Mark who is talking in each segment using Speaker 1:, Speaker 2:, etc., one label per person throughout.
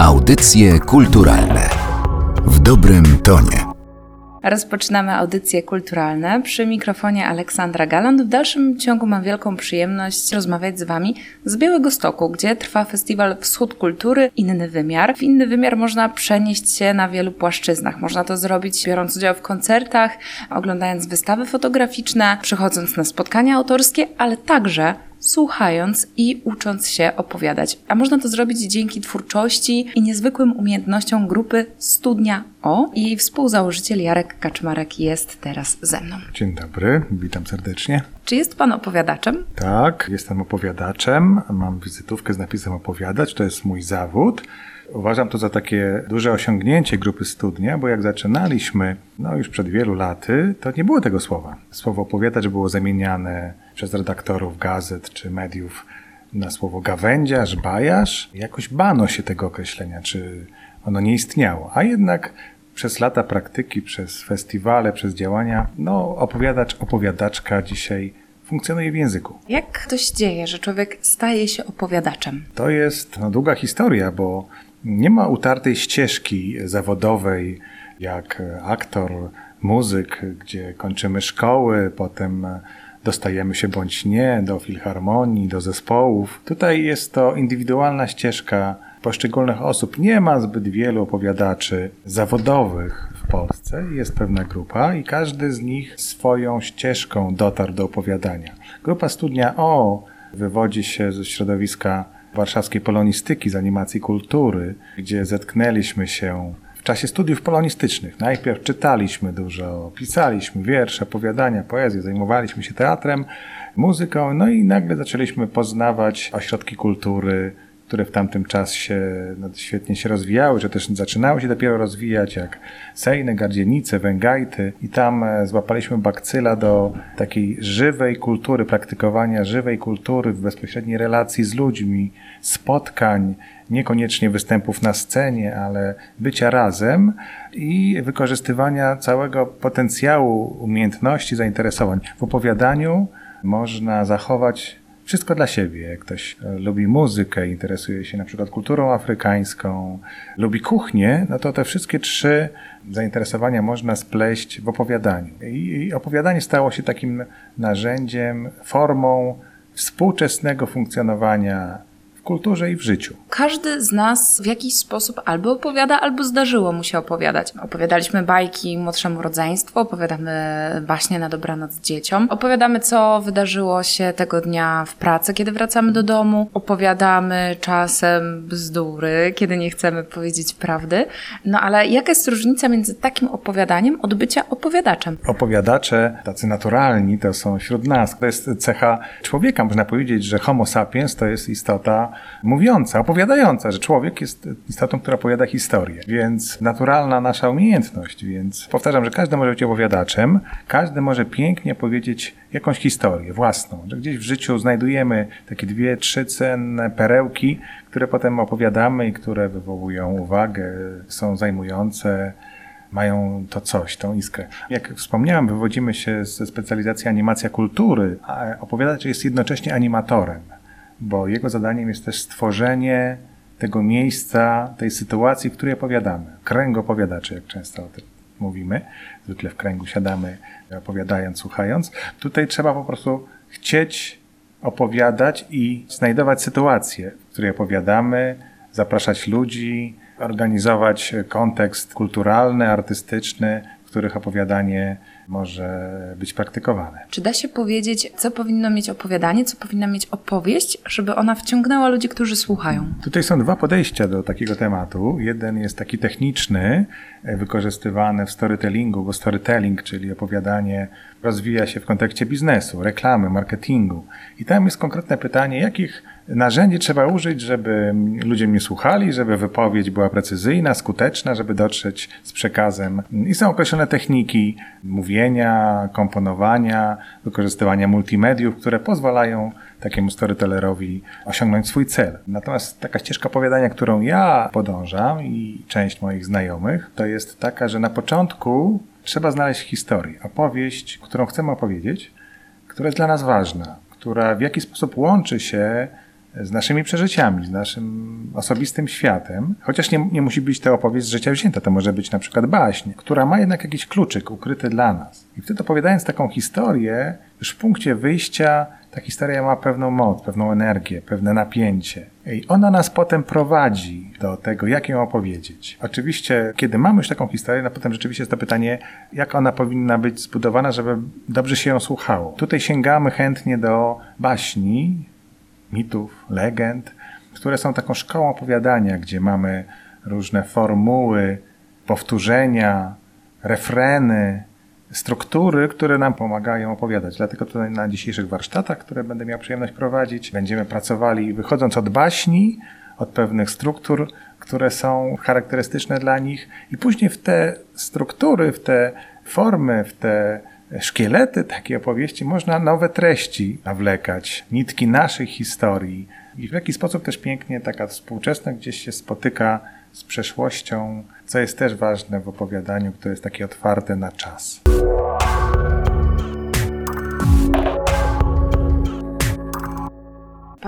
Speaker 1: Audycje kulturalne w dobrym tonie.
Speaker 2: Rozpoczynamy audycje kulturalne. Przy mikrofonie Aleksandra Galant. W dalszym ciągu mam wielką przyjemność rozmawiać z Wami z Białego Stoku, gdzie trwa festiwal Wschód Kultury Inny Wymiar. W inny wymiar można przenieść się na wielu płaszczyznach. Można to zrobić biorąc udział w koncertach, oglądając wystawy fotograficzne, przychodząc na spotkania autorskie, ale także słuchając i ucząc się opowiadać. A można to zrobić dzięki twórczości i niezwykłym umiejętnościom grupy Studnia O. I jej współzałożyciel Jarek Kaczmarek jest teraz ze mną.
Speaker 3: Dzień dobry, witam serdecznie.
Speaker 2: Czy jest Pan opowiadaczem?
Speaker 3: Tak, jestem opowiadaczem. Mam wizytówkę z napisem opowiadać, to jest mój zawód. Uważam to za takie duże osiągnięcie grupy Studnia, bo jak zaczynaliśmy, no już przed wielu laty, to nie było tego słowa. Słowo opowiadać było zamieniane przez redaktorów gazet czy mediów na słowo gawędziarz, bajarz. Jakoś bano się tego określenia, czy ono nie istniało. A jednak przez lata praktyki, przez festiwale, przez działania, no opowiadacz, opowiadaczka dzisiaj funkcjonuje w języku.
Speaker 2: Jak to się dzieje, że człowiek staje się opowiadaczem?
Speaker 3: To jest no, długa historia, bo nie ma utartej ścieżki zawodowej, jak aktor, muzyk, gdzie kończymy szkoły, potem dostajemy się bądź nie do filharmonii, do zespołów. Tutaj jest to indywidualna ścieżka poszczególnych osób. Nie ma zbyt wielu opowiadaczy zawodowych w Polsce. Jest pewna grupa i każdy z nich swoją ścieżką dotarł do opowiadania. Grupa Studnia O wywodzi się ze środowiska warszawskiej polonistyki z animacji kultury, gdzie zetknęliśmy się czasie studiów polonistycznych. Najpierw czytaliśmy dużo, pisaliśmy wiersze, opowiadania, poezję, zajmowaliśmy się teatrem, muzyką, no i nagle zaczęliśmy poznawać ośrodki kultury, które w tamtym czasie no, świetnie się rozwijały, czy też zaczynały się dopiero rozwijać, jak Sejny, Gardzienice, Węgajty i tam e, złapaliśmy bakcyla do takiej żywej kultury, praktykowania żywej kultury w bezpośredniej relacji z ludźmi, spotkań, niekoniecznie występów na scenie, ale bycia razem i wykorzystywania całego potencjału umiejętności, zainteresowań. W opowiadaniu można zachować wszystko dla siebie. Jak ktoś e, lubi muzykę, interesuje się na przykład kulturą afrykańską, lubi kuchnię, no to te wszystkie trzy zainteresowania można spleść w opowiadaniu. I opowiadanie stało się takim narzędziem, formą współczesnego funkcjonowania w kulturze i w życiu.
Speaker 2: Każdy z nas w jakiś sposób albo opowiada, albo zdarzyło mu się opowiadać. Opowiadaliśmy bajki młodszemu rodzeństwu, opowiadamy baśnie na dobranoc dzieciom, opowiadamy co wydarzyło się tego dnia w pracy, kiedy wracamy do domu, opowiadamy czasem bzdury, kiedy nie chcemy powiedzieć prawdy. No ale jaka jest różnica między takim opowiadaniem od bycia opowiadaczem?
Speaker 3: Opowiadacze, tacy naturalni, to są wśród nas. To jest cecha człowieka. Można powiedzieć, że homo sapiens to jest istota mówiąca, opowiadająca, że człowiek jest istotą, która opowiada historię. Więc naturalna nasza umiejętność. Więc powtarzam, że każdy może być opowiadaczem, każdy może pięknie powiedzieć jakąś historię własną, że gdzieś w życiu znajdujemy takie dwie, trzy cenne perełki, które potem opowiadamy i które wywołują uwagę, są zajmujące mają to coś, tą iskrę. Jak wspomniałem, wywodzimy się ze specjalizacji animacja kultury, a opowiadacz jest jednocześnie animatorem bo jego zadaniem jest też stworzenie tego miejsca, tej sytuacji, w której opowiadamy. Kręg opowiadaczy, jak często o tym mówimy. Zwykle w kręgu siadamy, opowiadając, słuchając. Tutaj trzeba po prostu chcieć opowiadać i znajdować sytuację, w której opowiadamy, zapraszać ludzi, organizować kontekst kulturalny, artystyczny, w których opowiadanie może być praktykowane.
Speaker 2: Czy da się powiedzieć, co powinno mieć opowiadanie, co powinna mieć opowieść, żeby ona wciągnęła ludzi, którzy słuchają?
Speaker 3: Tutaj są dwa podejścia do takiego tematu. Jeden jest taki techniczny, e, wykorzystywany w storytellingu, bo storytelling, czyli opowiadanie, rozwija się w kontekście biznesu, reklamy, marketingu. I tam jest konkretne pytanie, jakich narzędzi trzeba użyć, żeby ludzie mnie słuchali, żeby wypowiedź była precyzyjna, skuteczna, żeby dotrzeć z przekazem. I są określone techniki mówienia, komponowania, wykorzystywania multimediów, które pozwalają takiemu storytellerowi osiągnąć swój cel. Natomiast taka ścieżka opowiadania, którą ja podążam i część moich znajomych, to jest taka, że na początku trzeba znaleźć historię, opowieść, którą chcemy opowiedzieć, która jest dla nas ważna, która w jakiś sposób łączy się z naszymi przeżyciami, z naszym osobistym światem. Chociaż nie, nie musi być to opowieść z życia wzięta, to może być na przykład baśń, która ma jednak jakiś kluczyk ukryty dla nas. I wtedy opowiadając taką historię, już w punkcie wyjścia ta historia ma pewną moc, pewną energię, pewne napięcie. I ona nas potem prowadzi do tego, jak ją opowiedzieć. Oczywiście, kiedy mamy już taką historię, no potem rzeczywiście jest to pytanie, jak ona powinna być zbudowana, żeby dobrze się ją słuchało. Tutaj sięgamy chętnie do baśni, mitów, legend, które są taką szkołą opowiadania, gdzie mamy różne formuły, powtórzenia, refreny, struktury, które nam pomagają opowiadać. Dlatego tutaj na dzisiejszych warsztatach, które będę miał przyjemność prowadzić, będziemy pracowali wychodząc od baśni, od pewnych struktur, które są charakterystyczne dla nich, i później w te struktury, w te formy, w te szkielety takiej opowieści można nowe treści nawlekać, nitki naszych historii. I w jaki sposób też pięknie taka współczesna gdzieś się spotyka z przeszłością, co jest też ważne w opowiadaniu, które jest takie otwarte na czas.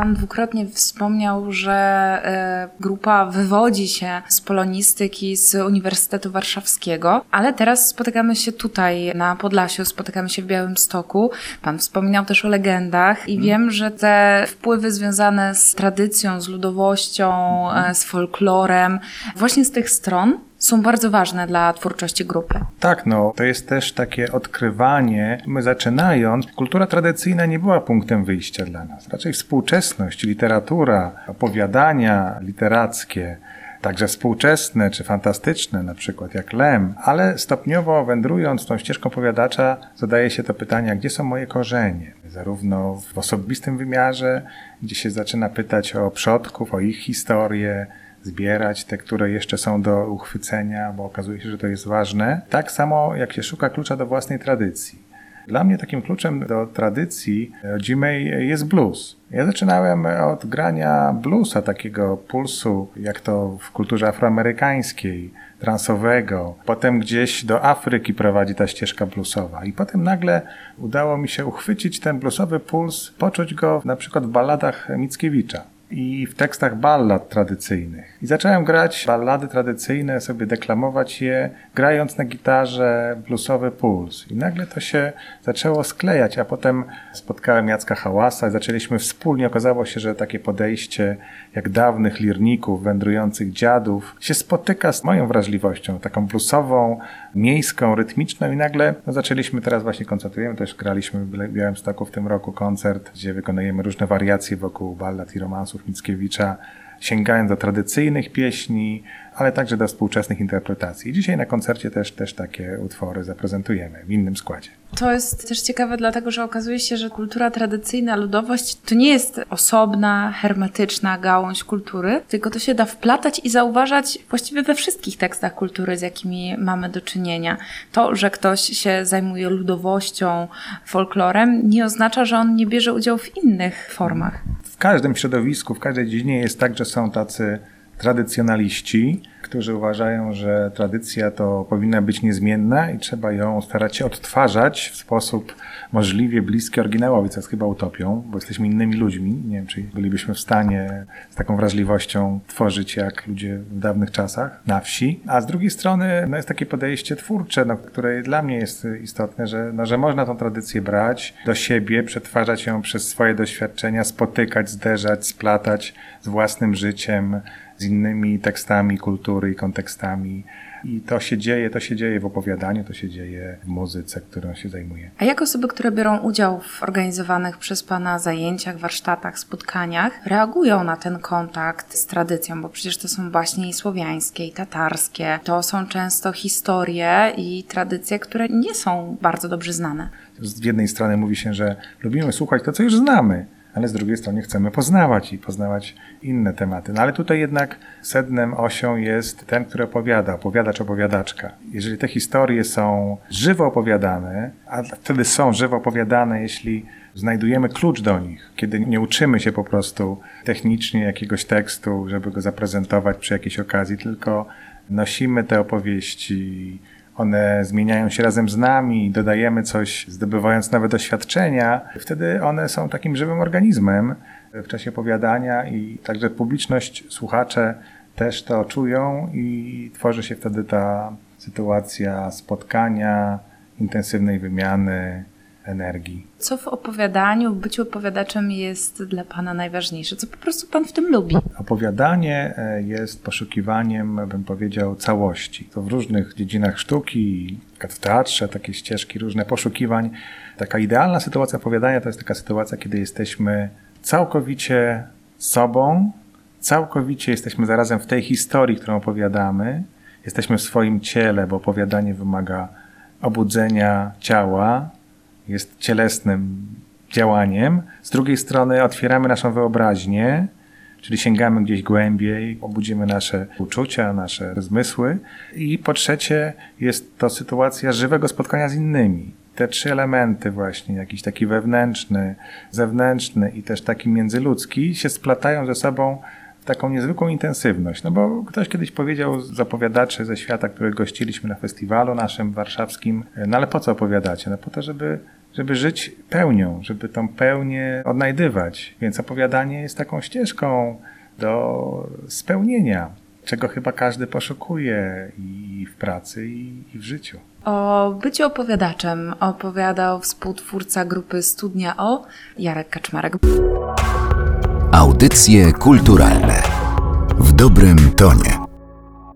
Speaker 2: Pan dwukrotnie wspomniał, że e, grupa wywodzi się z polonistyki z Uniwersytetu Warszawskiego, ale teraz spotykamy się tutaj na Podlasiu, spotykamy się w Białymstoku. Pan wspominał też o legendach i wiem, że te wpływy związane z tradycją, z ludowością, e, z folklorem, właśnie z tych stron są bardzo ważne dla twórczości grupy.
Speaker 3: Tak, no, to jest też takie odkrywanie. My zaczynając, kultura tradycyjna nie była punktem wyjścia dla nas. Raczej współczesność, literatura, opowiadania literackie, także współczesne czy fantastyczne, na przykład jak Lem, ale stopniowo wędrując tą ścieżką powiadacza, zadaje się to pytanie, gdzie są moje korzenie? Zarówno w osobistym wymiarze, gdzie się zaczyna pytać o przodków, o ich historię, zbierać te, które jeszcze są do uchwycenia, bo okazuje się, że to jest ważne. Tak samo jak się szuka klucza do własnej tradycji. Dla mnie takim kluczem do tradycji rodzimej jest blues. Ja zaczynałem od grania bluesa, takiego pulsu, jak to w kulturze afroamerykańskiej, transowego. Potem gdzieś do Afryki prowadzi ta ścieżka bluesowa. I potem nagle udało mi się uchwycić ten bluesowy puls, poczuć go na przykład w balladach Mickiewicza i w tekstach ballad tradycyjnych. I zacząłem grać ballady tradycyjne, sobie deklamować je, grając na gitarze bluesowy puls. I nagle to się zaczęło sklejać, a potem spotkałem Jacka Hałasa i zaczęliśmy wspólnie. Okazało się, że takie podejście jak dawnych lirników, wędrujących dziadów się spotyka z moją wrażliwością, taką bluesową, miejską, rytmiczną i nagle no, zaczęliśmy, teraz właśnie koncertujemy, też graliśmy w Białymstoku w tym roku koncert, gdzie wykonujemy różne wariacje wokół ballad i romansów Mickiewicza, sięgając do tradycyjnych pieśni, ale także do współczesnych interpretacji. Dzisiaj na koncercie też, też takie utwory zaprezentujemy w innym składzie.
Speaker 2: To jest też ciekawe, dlatego że okazuje się, że kultura tradycyjna, ludowość to nie jest osobna, hermetyczna gałąź kultury, tylko to się da wplatać i zauważać właściwie we wszystkich tekstach kultury, z jakimi mamy do czynienia. To, że ktoś się zajmuje ludowością, folklorem, nie oznacza, że on nie bierze udziału w innych formach.
Speaker 3: W każdym środowisku, w każdej dziedzinie jest tak, że są tacy tradycjonaliści, którzy uważają, że tradycja to powinna być niezmienna i trzeba ją starać się odtwarzać w sposób możliwie bliski oryginałowi, co jest chyba utopią, bo jesteśmy innymi ludźmi. Nie wiem, czy bylibyśmy w stanie z taką wrażliwością tworzyć jak ludzie w dawnych czasach na wsi. A z drugiej strony no jest takie podejście twórcze, no, które dla mnie jest istotne, że, no, że można tą tradycję brać do siebie, przetwarzać ją przez swoje doświadczenia, spotykać, zderzać, splatać z własnym życiem, z innymi tekstami kultury i kontekstami. I to się dzieje, to się dzieje w opowiadaniu, to się dzieje w muzyce, którą się zajmuję.
Speaker 2: A jak osoby, które biorą udział w organizowanych przez Pana zajęciach, warsztatach, spotkaniach, reagują na ten kontakt z tradycją? Bo przecież to są baśnie i słowiańskie, i tatarskie. To są często historie i tradycje, które nie są bardzo dobrze znane.
Speaker 3: Z jednej strony mówi się, że lubimy słuchać to, co już znamy ale z drugiej strony chcemy poznawać i poznawać inne tematy. No ale tutaj jednak sednem osią jest ten, który opowiada, opowiadacz, opowiadaczka. Jeżeli te historie są żywo opowiadane, a wtedy są żywo opowiadane, jeśli znajdujemy klucz do nich, kiedy nie uczymy się po prostu technicznie jakiegoś tekstu, żeby go zaprezentować przy jakiejś okazji, tylko nosimy te opowieści, one zmieniają się razem z nami, dodajemy coś, zdobywając nowe doświadczenia, wtedy one są takim żywym organizmem, w czasie opowiadania i także publiczność, słuchacze też to czują i tworzy się wtedy ta sytuacja spotkania, intensywnej wymiany energii.
Speaker 2: Co w opowiadaniu, w byciu opowiadaczem jest dla Pana najważniejsze? Co po prostu Pan w tym lubi?
Speaker 3: Opowiadanie e, jest poszukiwaniem, bym powiedział, całości. To w różnych dziedzinach sztuki, w teatrze, takie ścieżki różne poszukiwań. Taka idealna sytuacja opowiadania to jest taka sytuacja, kiedy jesteśmy całkowicie sobą, całkowicie jesteśmy zarazem w tej historii, którą opowiadamy. Jesteśmy w swoim ciele, bo opowiadanie wymaga obudzenia ciała, jest cielesnym działaniem. Z drugiej strony otwieramy naszą wyobraźnię, czyli sięgamy gdzieś głębiej, obudzimy nasze uczucia, nasze zmysły. I po trzecie jest to sytuacja żywego spotkania z innymi. Te trzy elementy właśnie, jakiś taki wewnętrzny, zewnętrzny i też taki międzyludzki się splatają ze sobą w taką niezwykłą intensywność. No bo ktoś kiedyś powiedział z opowiadaczy ze świata, których gościliśmy na festiwalu naszym warszawskim, no ale po co opowiadacie? No po to, żeby żeby żyć pełnią, żeby tą pełnię odnajdywać. Więc opowiadanie jest taką ścieżką do spełnienia, czego chyba każdy poszukuje i w pracy, i w życiu.
Speaker 2: O byciu opowiadaczem opowiadał współtwórca grupy Studnia O, Jarek Kaczmarek.
Speaker 1: Audycje kulturalne w dobrym tonie.